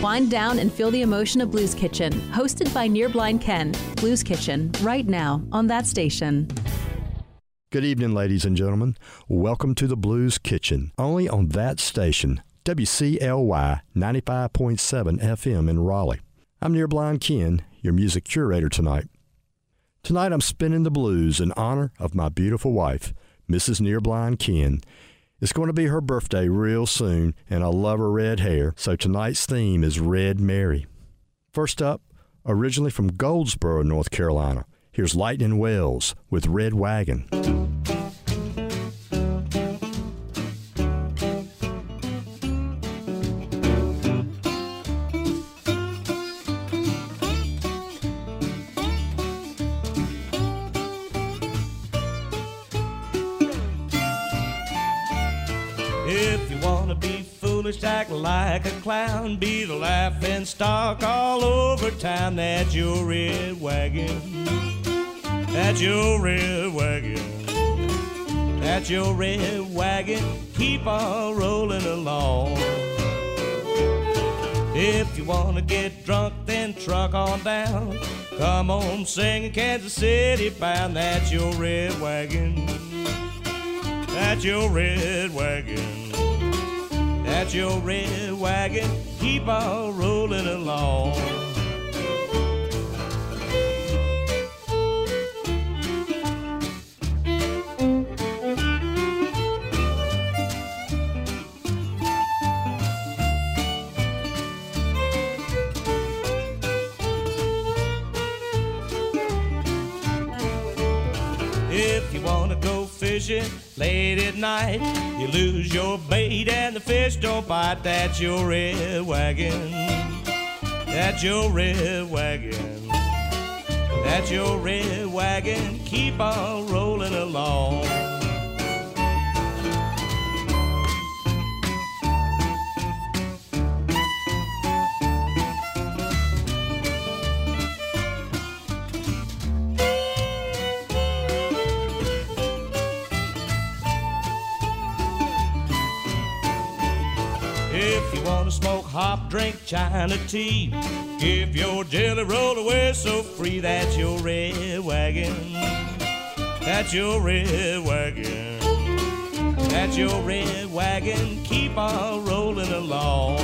Wind down and feel the emotion of Blues Kitchen, hosted by Near Blind Ken. Blues Kitchen, right now on that station. Good evening, ladies and gentlemen. Welcome to the Blues Kitchen, only on that station, WCLY 95.7 FM in Raleigh. I'm Near Blind Ken, your music curator tonight. Tonight I'm spinning the blues in honor of my beautiful wife, Mrs. Near Blind Ken. It's going to be her birthday real soon, and I love her red hair, so tonight's theme is Red Mary. First up, originally from Goldsboro, North Carolina, Here's Lightning Wells with Red Wagon. Act like a clown, be the laughing stock all over town. That's your red wagon. That's your red wagon. That's your red wagon. Keep on rolling along. If you wanna get drunk, then truck on down. Come on, singing Kansas City bound. That's your red wagon. That's your red wagon. That's your red wagon. Keep on rolling along. If you wanna go fishing late at night. You lose your bait and the fish don't bite. That's your red wagon. That's your red wagon. That's your red wagon. Keep on rolling along. Hop, drink China tea. Give your jelly roll away so free. That's your red wagon. That's your red wagon. That's your red wagon. Keep on rolling along.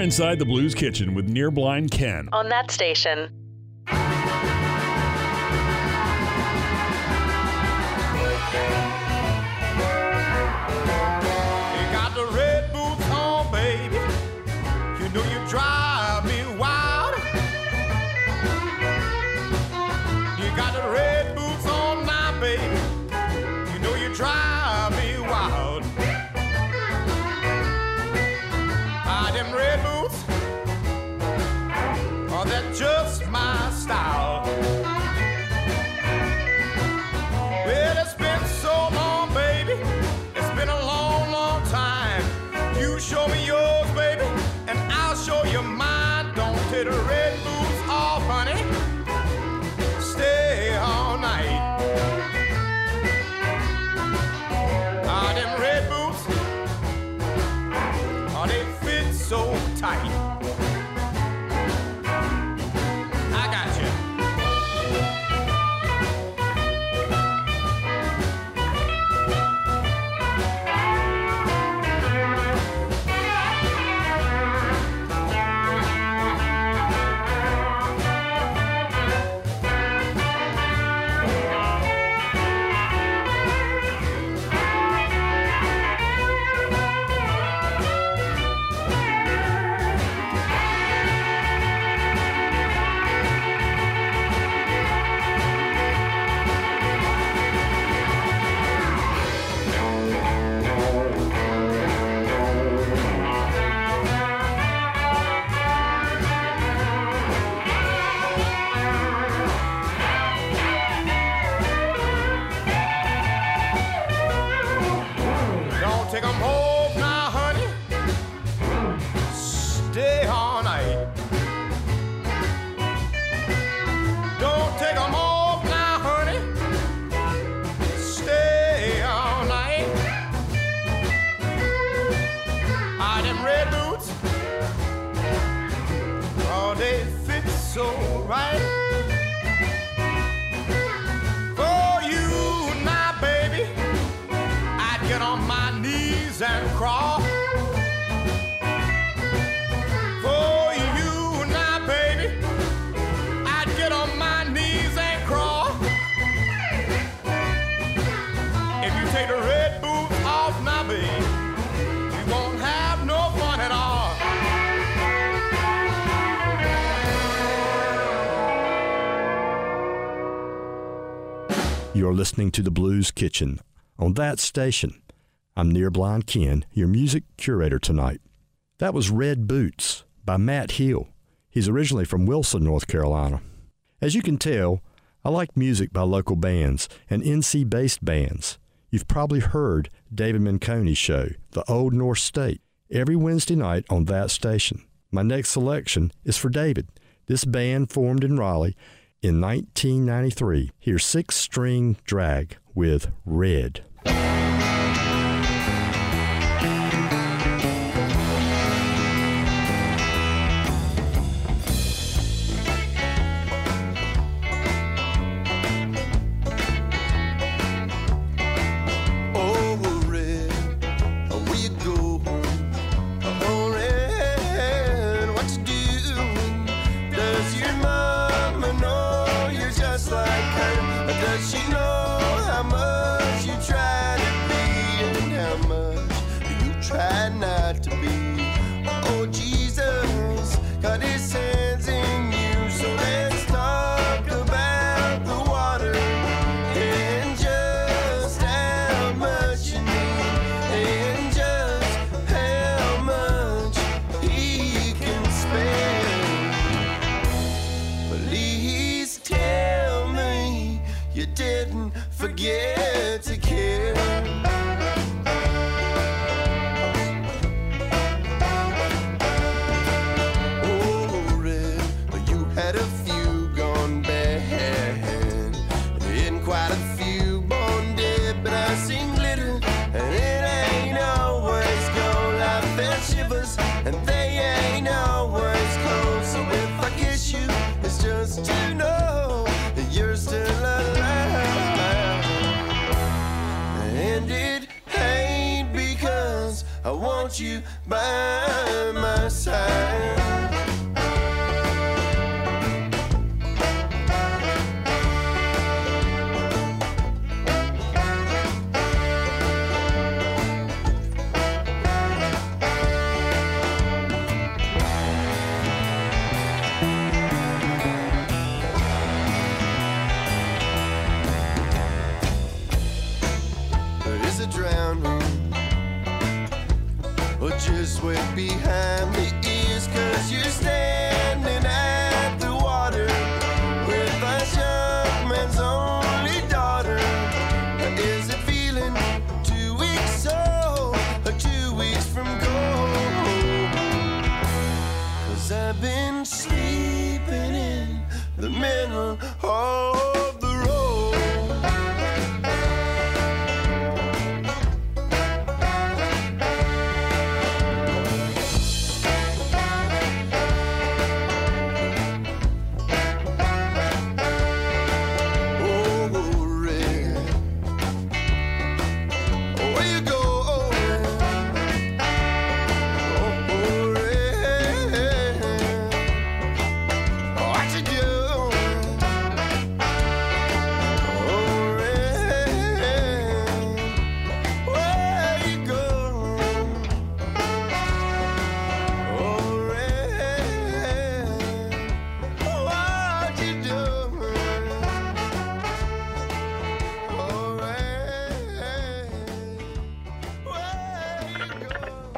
Inside the Blues Kitchen with Near Blind Ken. On that station. your mind don't hit a are listening to the Blues Kitchen on that station. I'm Near Blind Ken, your music curator tonight. That was Red Boots by Matt Hill. He's originally from Wilson, North Carolina. As you can tell, I like music by local bands and NC based bands. You've probably heard David Menconi's show, The Old North State, every Wednesday night on that station. My next selection is for David. This band formed in Raleigh in 1993, here's six string drag with Red. you by.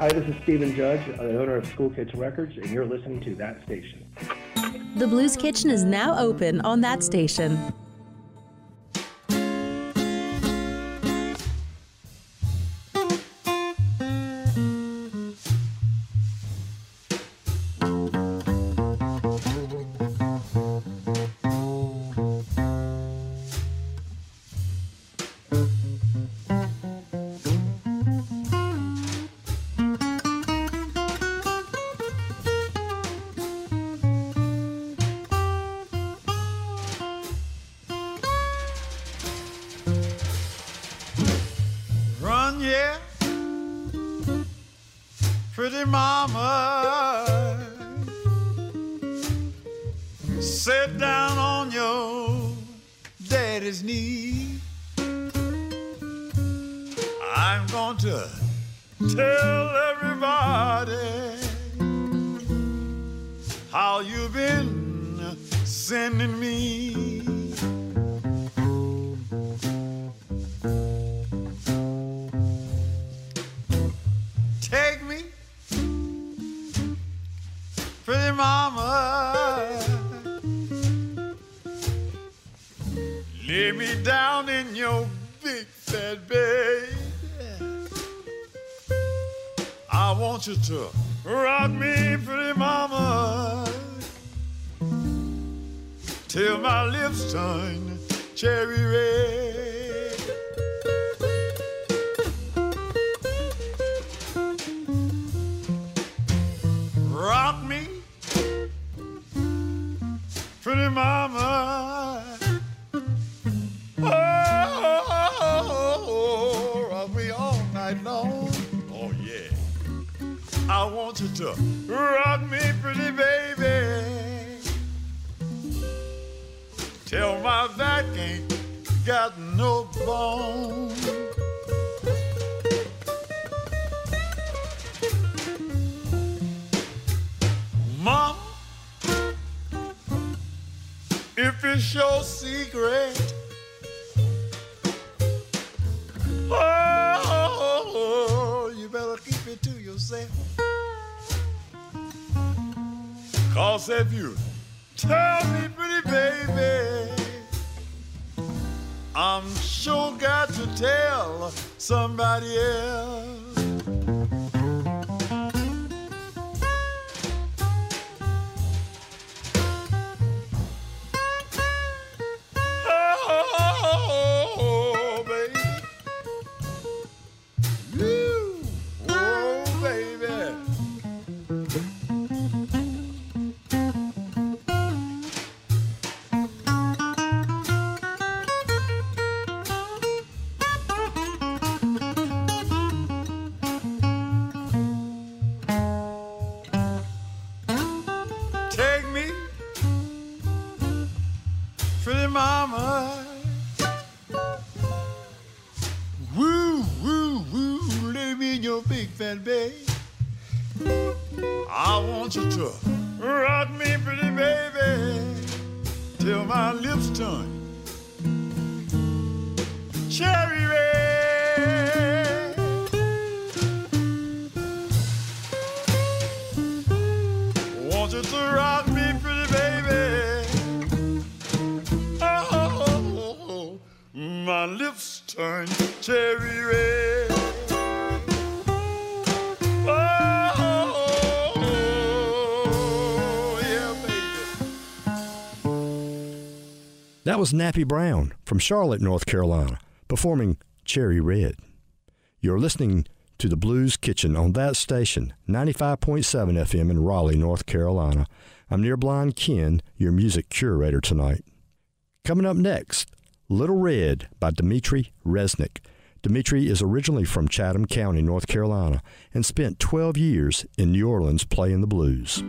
Hi, this is Stephen Judge, uh, the owner of Schoolkids Records, and you're listening to That Station. The Blues Kitchen is now open on That Station. was Nappy Brown from Charlotte, North Carolina, performing Cherry Red. You're listening to the Blues Kitchen on that station, 95.7 FM in Raleigh, North Carolina. I'm near Blind Ken, your music curator tonight. Coming up next, Little Red by Dmitri Resnick. Dmitri is originally from Chatham County, North Carolina, and spent 12 years in New Orleans playing the blues.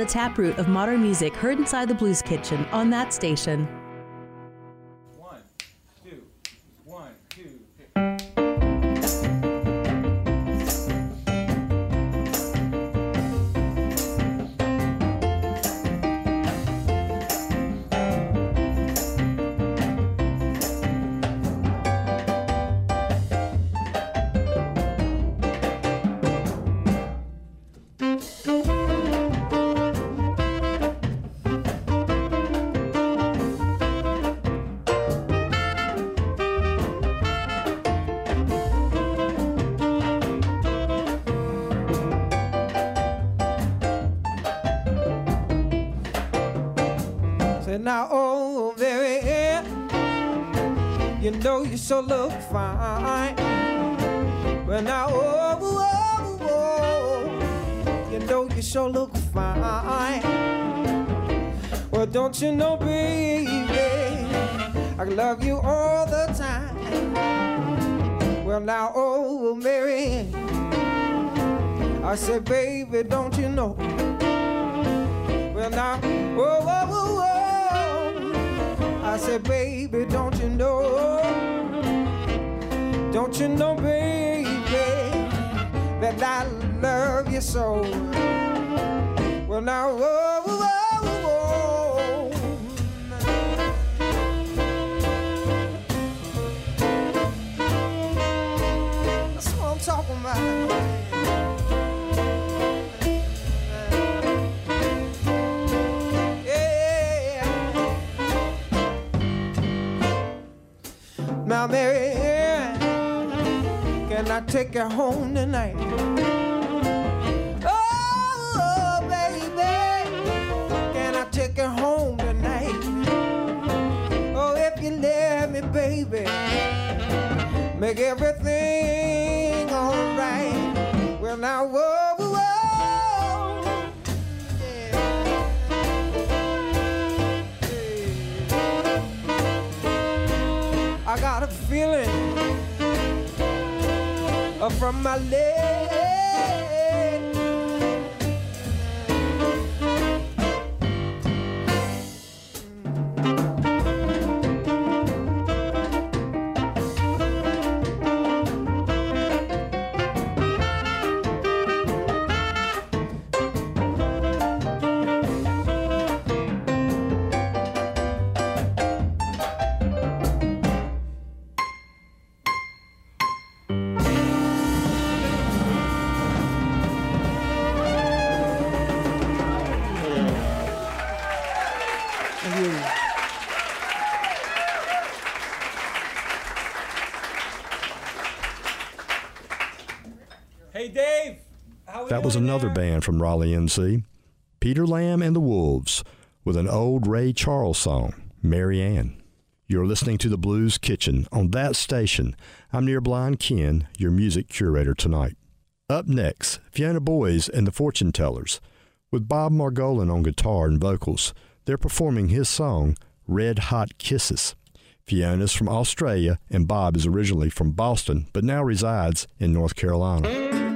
The taproot of modern music heard inside the Blues Kitchen on that station. Said now, oh, very you know you sure look fine. Well, now, oh, oh, oh, oh you know you sure look fine. Well, don't you know, baby, I love you all the time. Well, now, oh, Mary, I said, baby, don't you know? Well, now, whoa, whoa, whoa. I said, baby, don't you know? Don't you know, baby, that I love you so? Well, now, whoa, Now, Mary, can I take you home tonight? Oh, baby, can I take you home tonight? Oh, if you me, baby, make everything alright. Well, now, from my leg. Was another band from Raleigh, NC. Peter Lamb and the Wolves with an old Ray Charles song, Mary Ann. You're listening to the Blues Kitchen on that station. I'm near Blind Ken, your music curator tonight. Up next, Fiona Boyes and the Fortune Tellers. With Bob Margolin on guitar and vocals, they're performing his song, Red Hot Kisses. Fiona's from Australia and Bob is originally from Boston but now resides in North Carolina.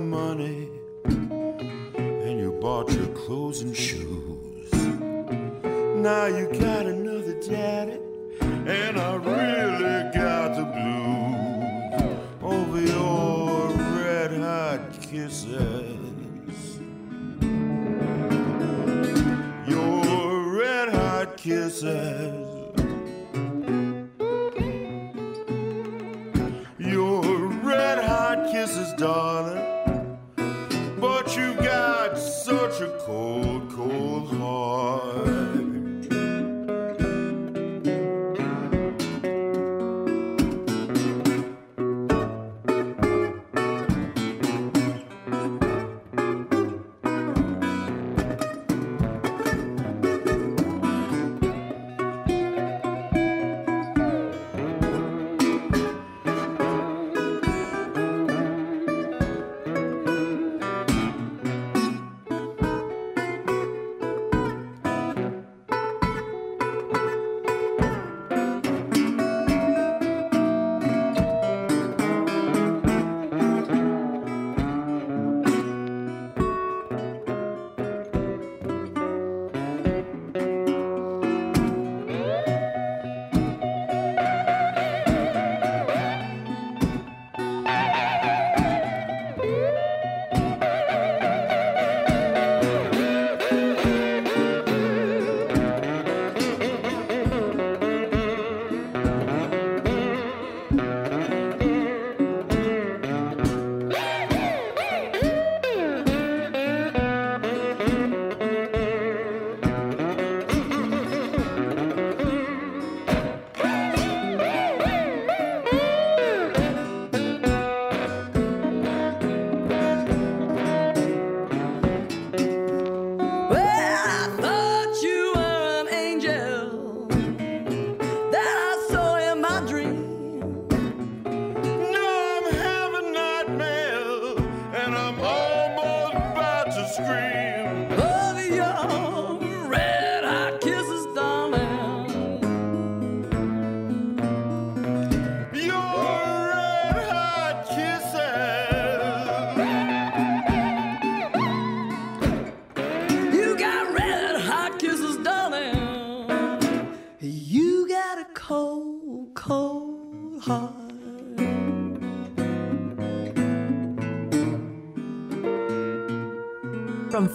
Money, and you bought your clothes and shoes. Now you got another daddy, and I really got the blues over your red hot kisses. Your red hot kisses.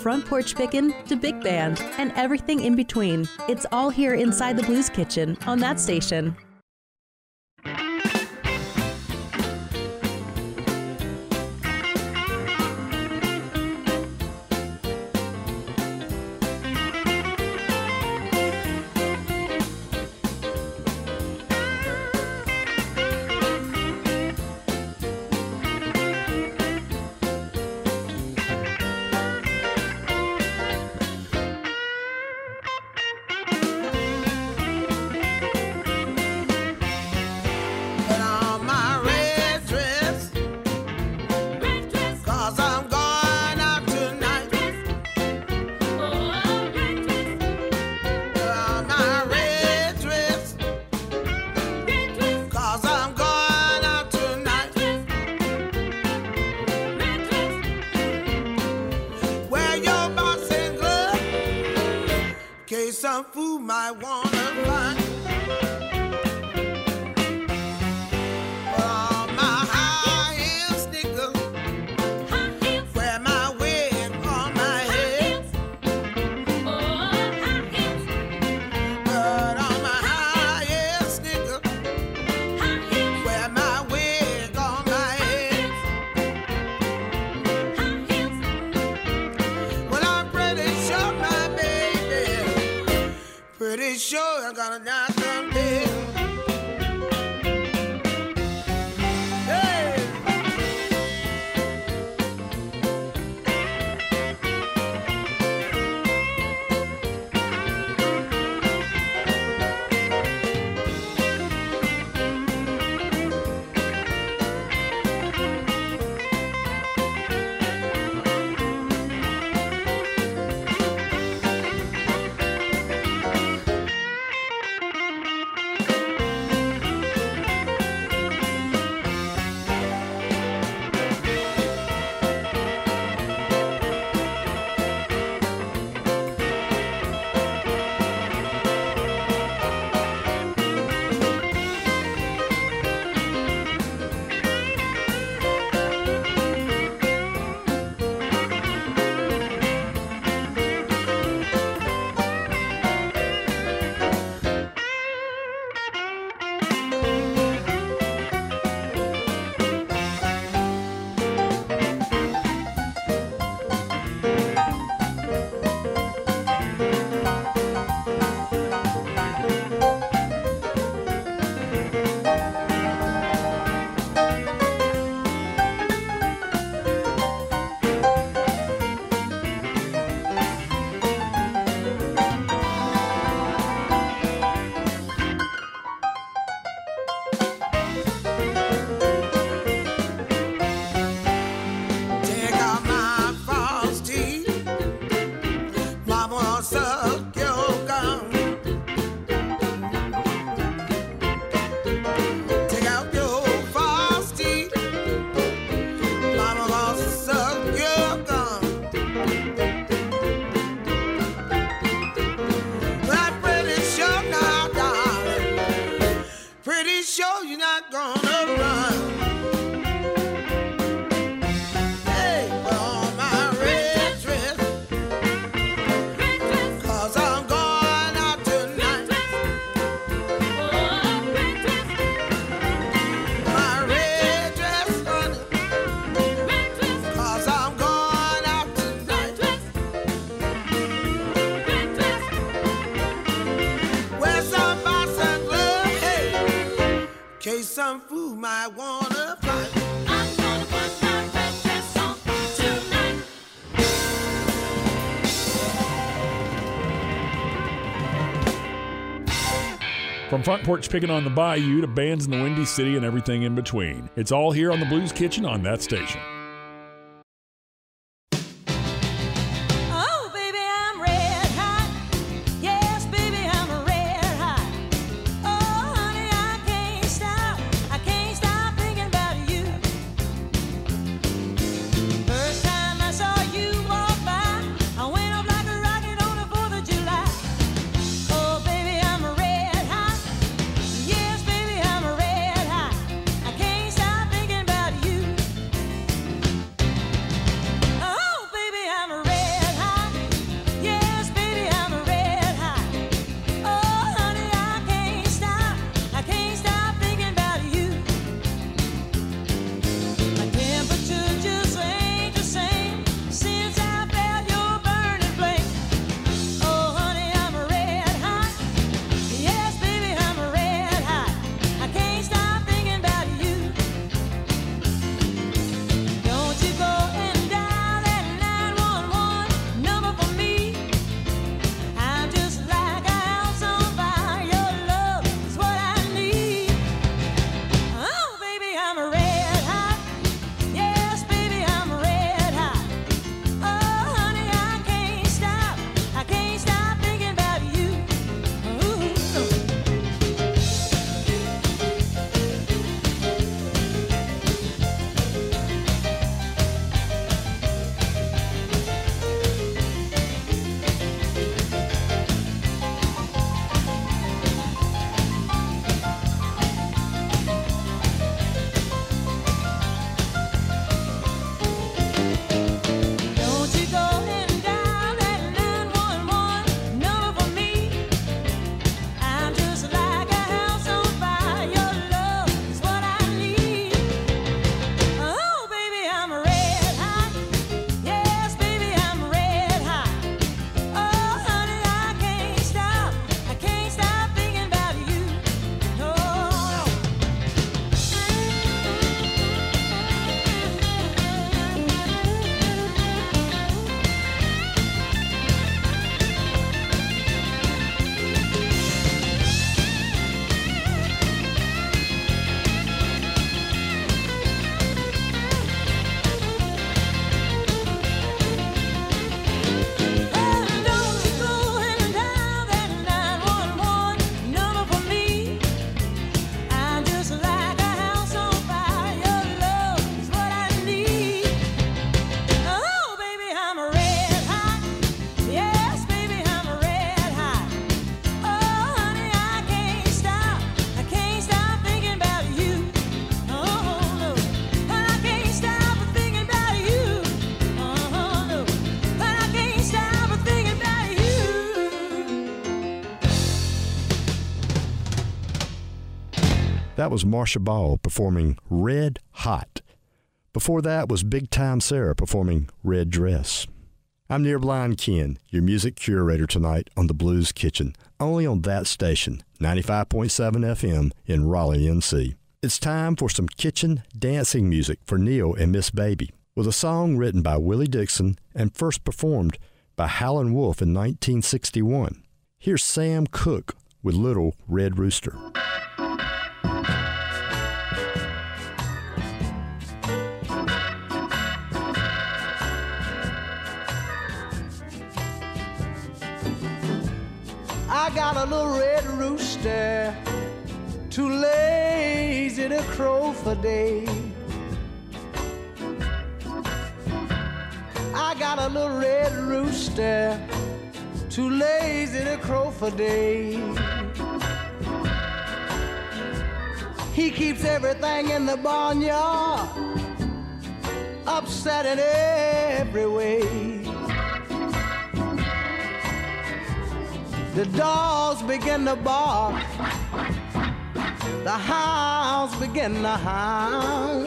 front porch pickin' to big band and everything in between. It's all here inside the Blues Kitchen on that station. some fool might wanna find. Front Porch Picking on the Bayou to bands in the Windy City and everything in between. It's all here on the Blues Kitchen on that station. Was Marcia Ball performing Red Hot. Before that was Big Time Sarah performing Red Dress. I'm Near Blind Ken, your music curator tonight on the Blues Kitchen, only on that station, 95.7 FM in Raleigh, NC. It's time for some kitchen dancing music for Neil and Miss Baby, with a song written by Willie Dixon and first performed by Howlin' Wolf in 1961. Here's Sam Cooke with Little Red Rooster. Got a little red rooster, too lazy to crow for day. I got a little red rooster, too lazy to crow for day. He keeps everything in the barnyard upset in every way. The dogs begin to bark. The hounds begin to howl.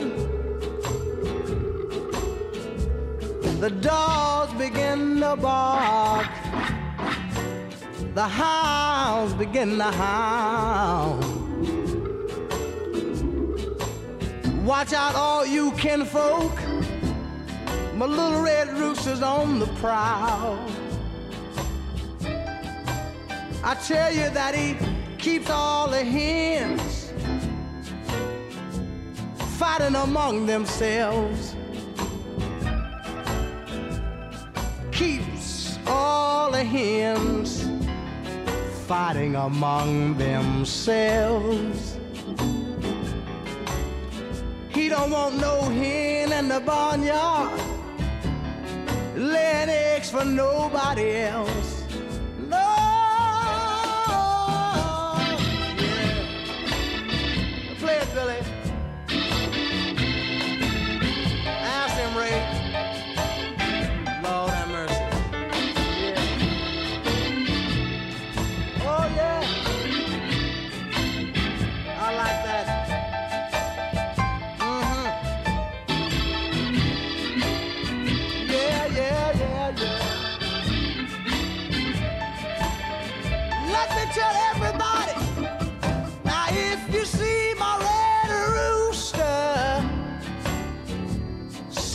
The dogs begin to bark. The hounds begin to howl. Watch out, all you kinfolk. My little red rooster's on the prowl. I tell you that he keeps all the hens fighting among themselves. Keeps all the hens fighting among themselves. He don't want no hen in the barnyard laying eggs for nobody else.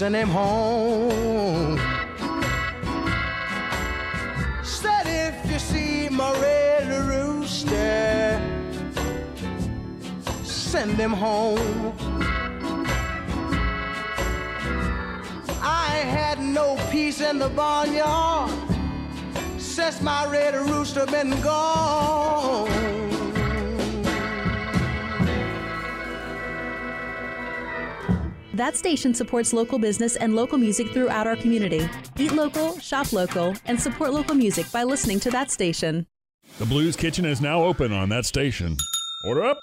Send him home. Said if you see my red rooster, send him home. I had no peace in the barnyard since my red rooster been gone. That station supports local business and local music throughout our community. Eat local, shop local, and support local music by listening to that station. The Blues Kitchen is now open on that station. Order up.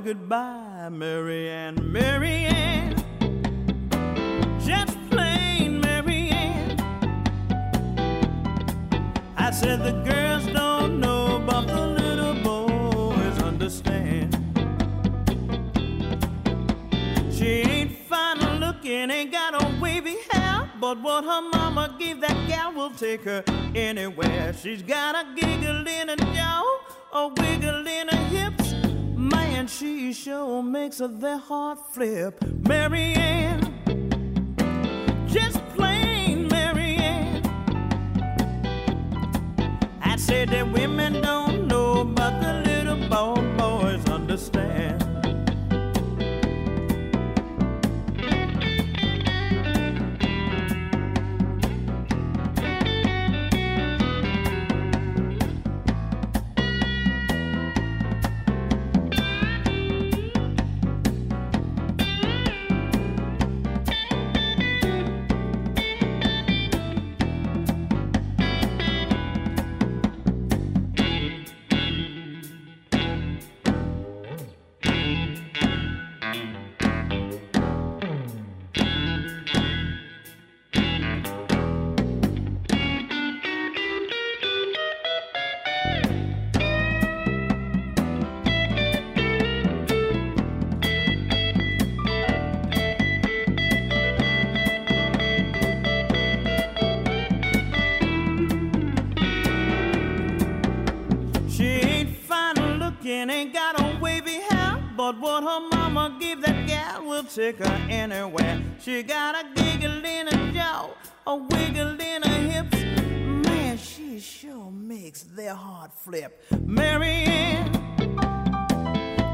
Goodbye, Marianne. Marianne, just plain Marianne. I said, The girls don't know, but the little boys understand. She ain't fine looking, ain't got a wavy hair, but what her mama gave that gal will take her anywhere. She's got a giggle in her jaw, a wiggle in her hips. Man, she sure makes their heart flip. Marianne, just but what her mama gave that gal will take her anywhere. She got a giggle in her jaw, a wiggle in her hips. Man, she sure makes their heart flip. Marianne,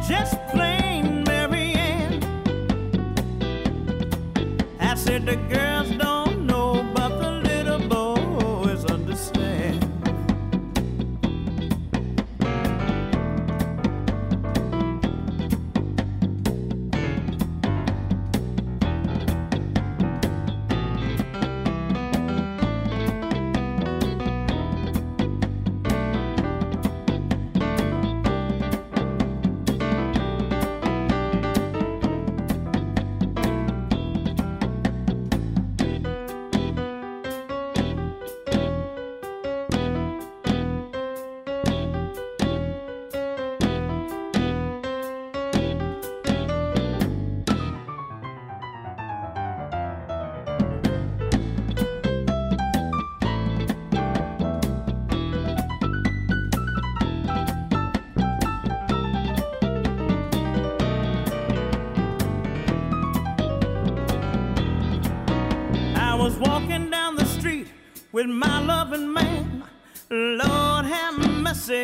just plain Marianne. I said the girls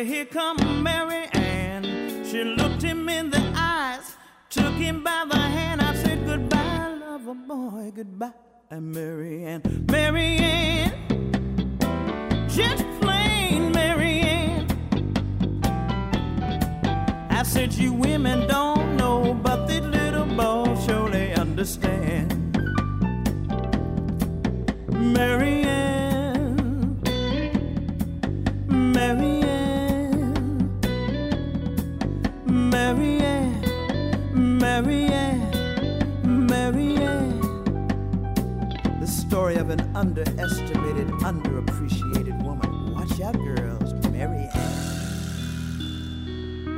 here come Mary Ann. She looked him in the eyes, took him by the hand. I said goodbye, lover boy, goodbye, Mary Ann. Mary Ann, just plain Mary Ann. I said you women don't know, but the little boy surely understand. Marianne, underestimated, underappreciated woman. Watch out, girls. Marianne.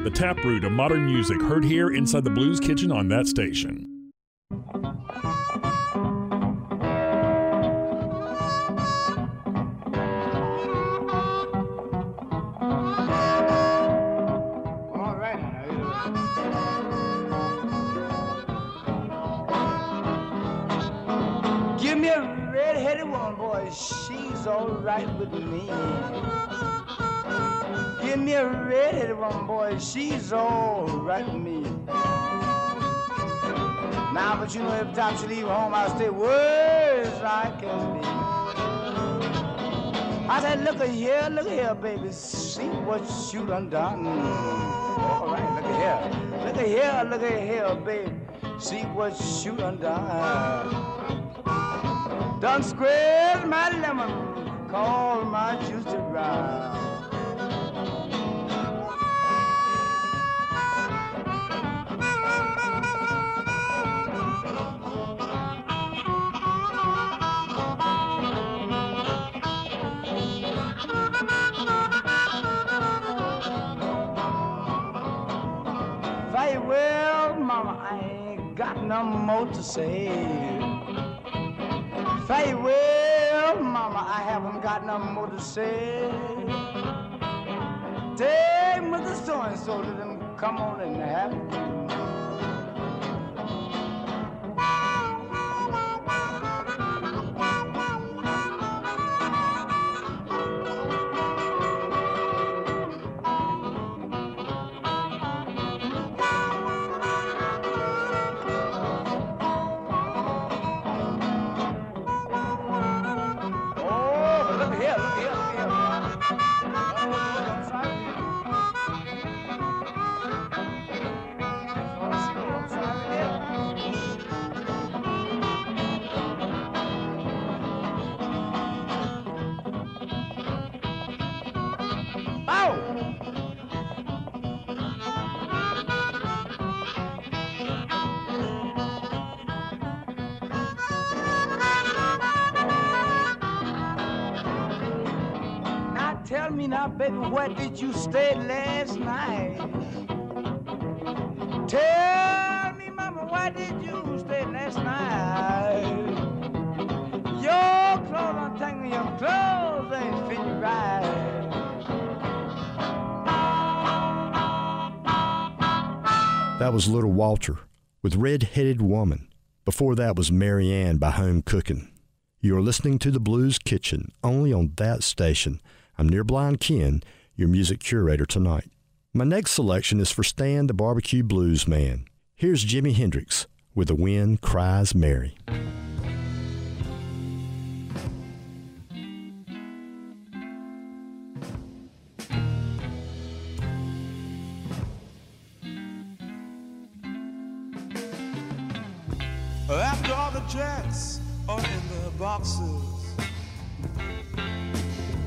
The taproot of modern music heard here inside the Blues Kitchen on that station. Give me a red-headed woman, boy. She's all right with me. Now, but you know, every time she leave home, I stay worse I can be. I said, look here, look here, baby. See what you done done. All right, look here. Look here, look here, baby. See what you done done. Done squeezed my lemon, call my juice to dry. Got no more to say. Very well, mama, I haven't got no more to say. Take Mother so and so, let them come on and have me now, baby, where did you stay last night? Tell me, mama, where did you stay last night? Your clothes don't your clothes ain't fit right. That was Little Walter with Red Headed Woman. Before that was Mary Ann by Home Cooking. You are listening to the Blues Kitchen only on that station. I'm Near Blind Ken, your music curator tonight. My next selection is for Stan the Barbecue Blues Man. Here's Jimi Hendrix with The Wind Cries Mary. After all the jacks are in the boxes,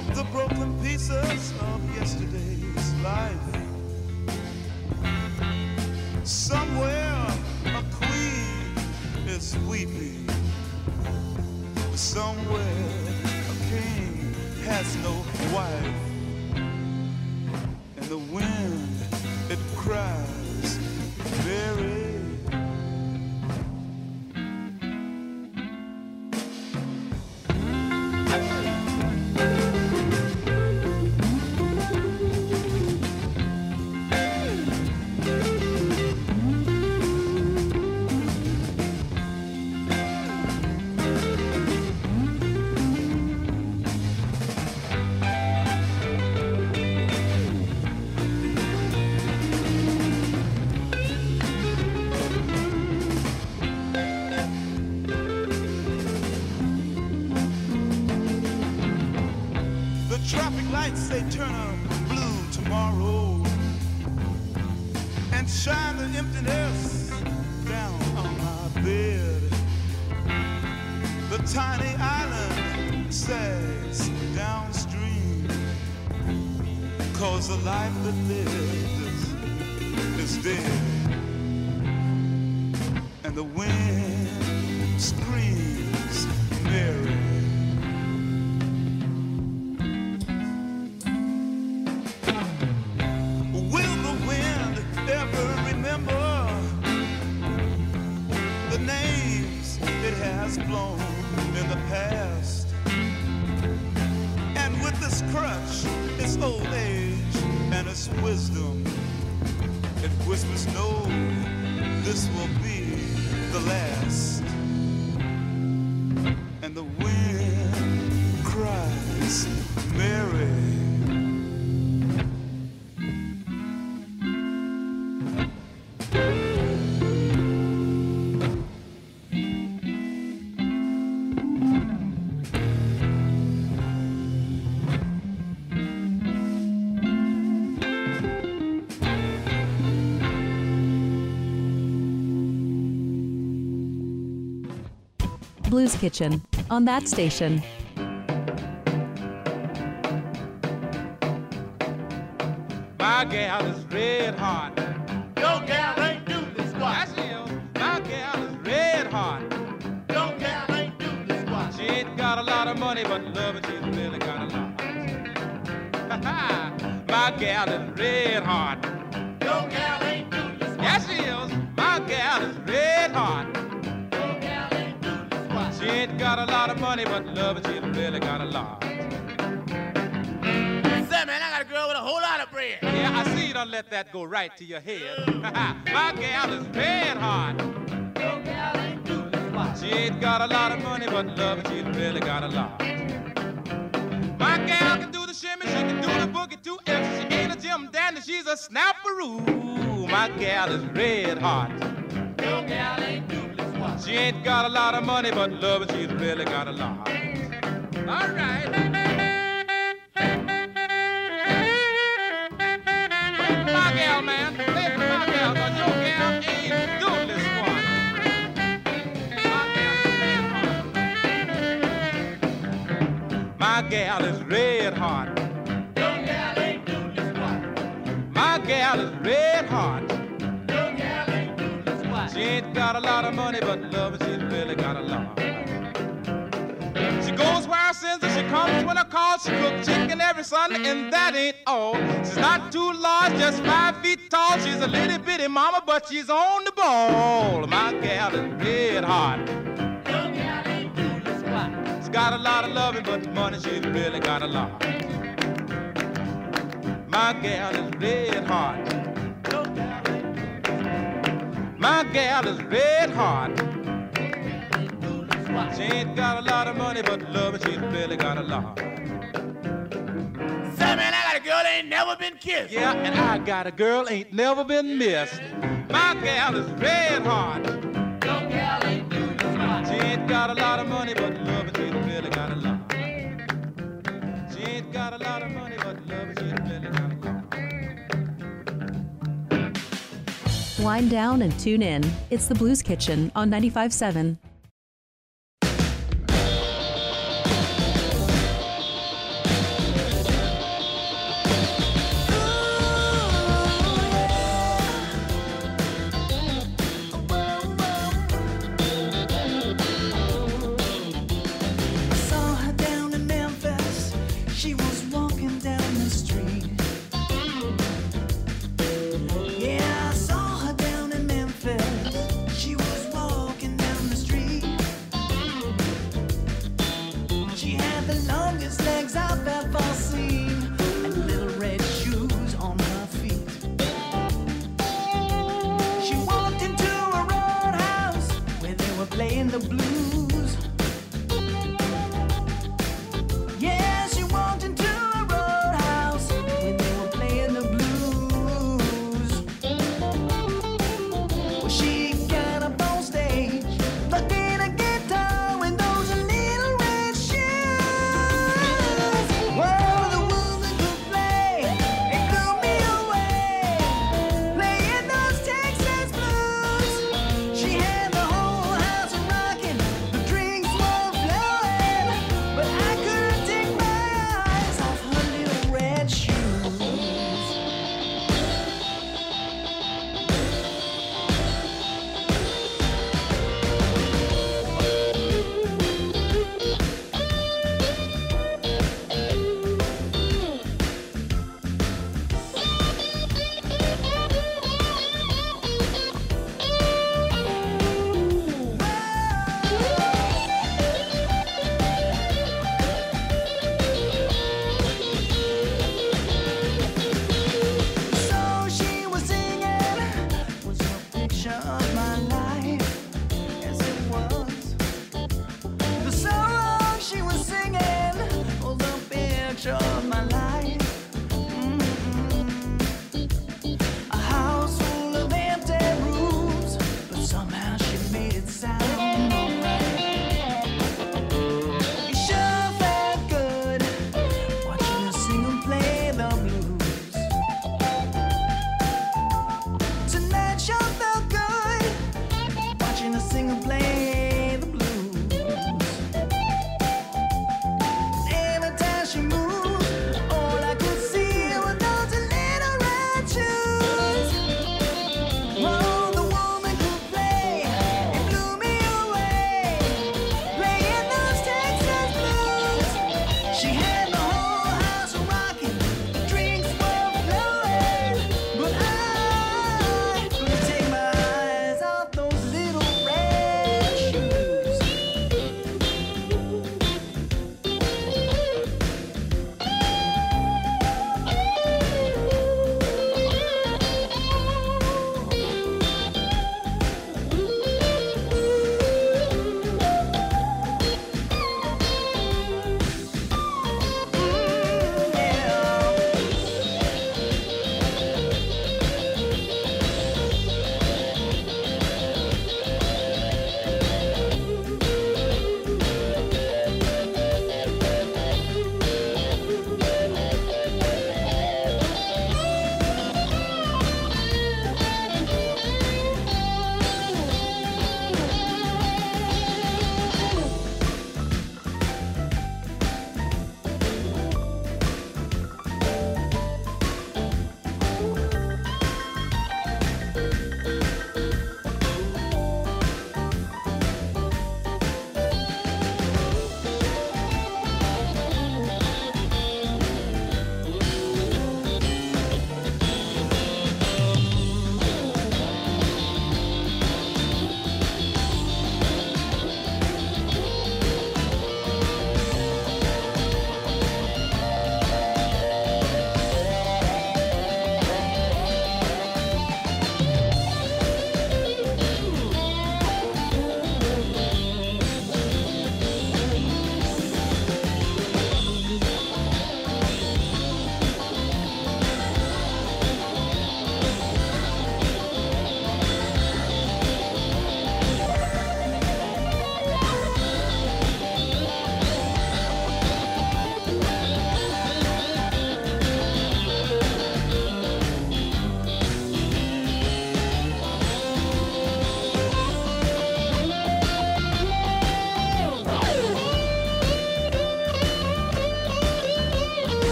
Up the broken pieces of yesterday's life. Somewhere a queen is weeping. Somewhere a king has no wife. And the wind, it cries, And the wind Blues Kitchen on that station. My gal is red hot. Your gal ain't do this squat. Yes, she. My gal is red hot. Your gal ain't do this squat. She ain't got a lot of money, but love it, she's really got a lot. My gal is red but love really got a lot. Say, man, I got a girl with a whole lot of bread. Yeah, I see you don't let that go right to your head. My gal is red hot. Your gal ain't. She ain't got a lot of money, but love it, she's really got a lot. My gal can do the shimmy, she can do the boogie too. If she ain't a Jim Dandy, she's a snapperoo. My gal is red hot. Your gal ain't. She ain't got a lot of money, but love she's really got a lot. All right. My gal, is red hot. Your gal ain't doing one. My gal is red hot. Your gal ain't doing one. She ain't got a lot of money, but love, she's really got a lot. She goes where I sends her, she comes when I call. She cooks chicken every Sunday, and that ain't all. She's not too large, just five feet tall. She's a little bitty mama, but she's on the ball. My gal is red hot. She's got a lot of loving, but the money she's really got a lot. My gal is red hot. My gal is red hot. She ain't got a lot of money, but love, she's really got a lot. Say, man, I got a girl ain't never been kissed. Yeah, and I got a girl ain't never been missed. My gal is red hot. Your gal ain't doing this She ain't got a lot of money, but love, she's really got a lot. She ain't got a lot of money, but love, she's really got a lot. Wind down and tune in. It's the Blues Kitchen on 95.7.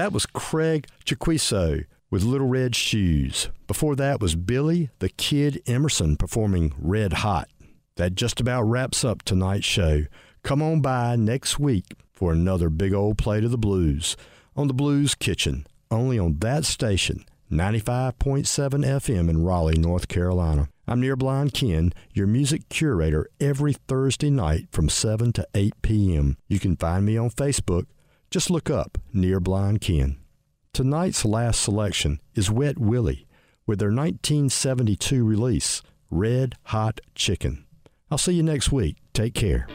That was Craig Chaquico with Little Red Shoes. Before that was Billy the Kid Emerson performing Red Hot. That just about wraps up tonight's show. Come on by next week for another big old plate of the blues on the Blues Kitchen, only on that station, 95.7 FM in Raleigh, North Carolina. I'm Near Blind Ken, your music curator every Thursday night from 7 to 8 p.m. You can find me on Facebook. Just look up Near Blind Ken. Tonight's last selection is Wet Willie with their 1972 release, Red Hot Chicken. I'll see you next week. Take care.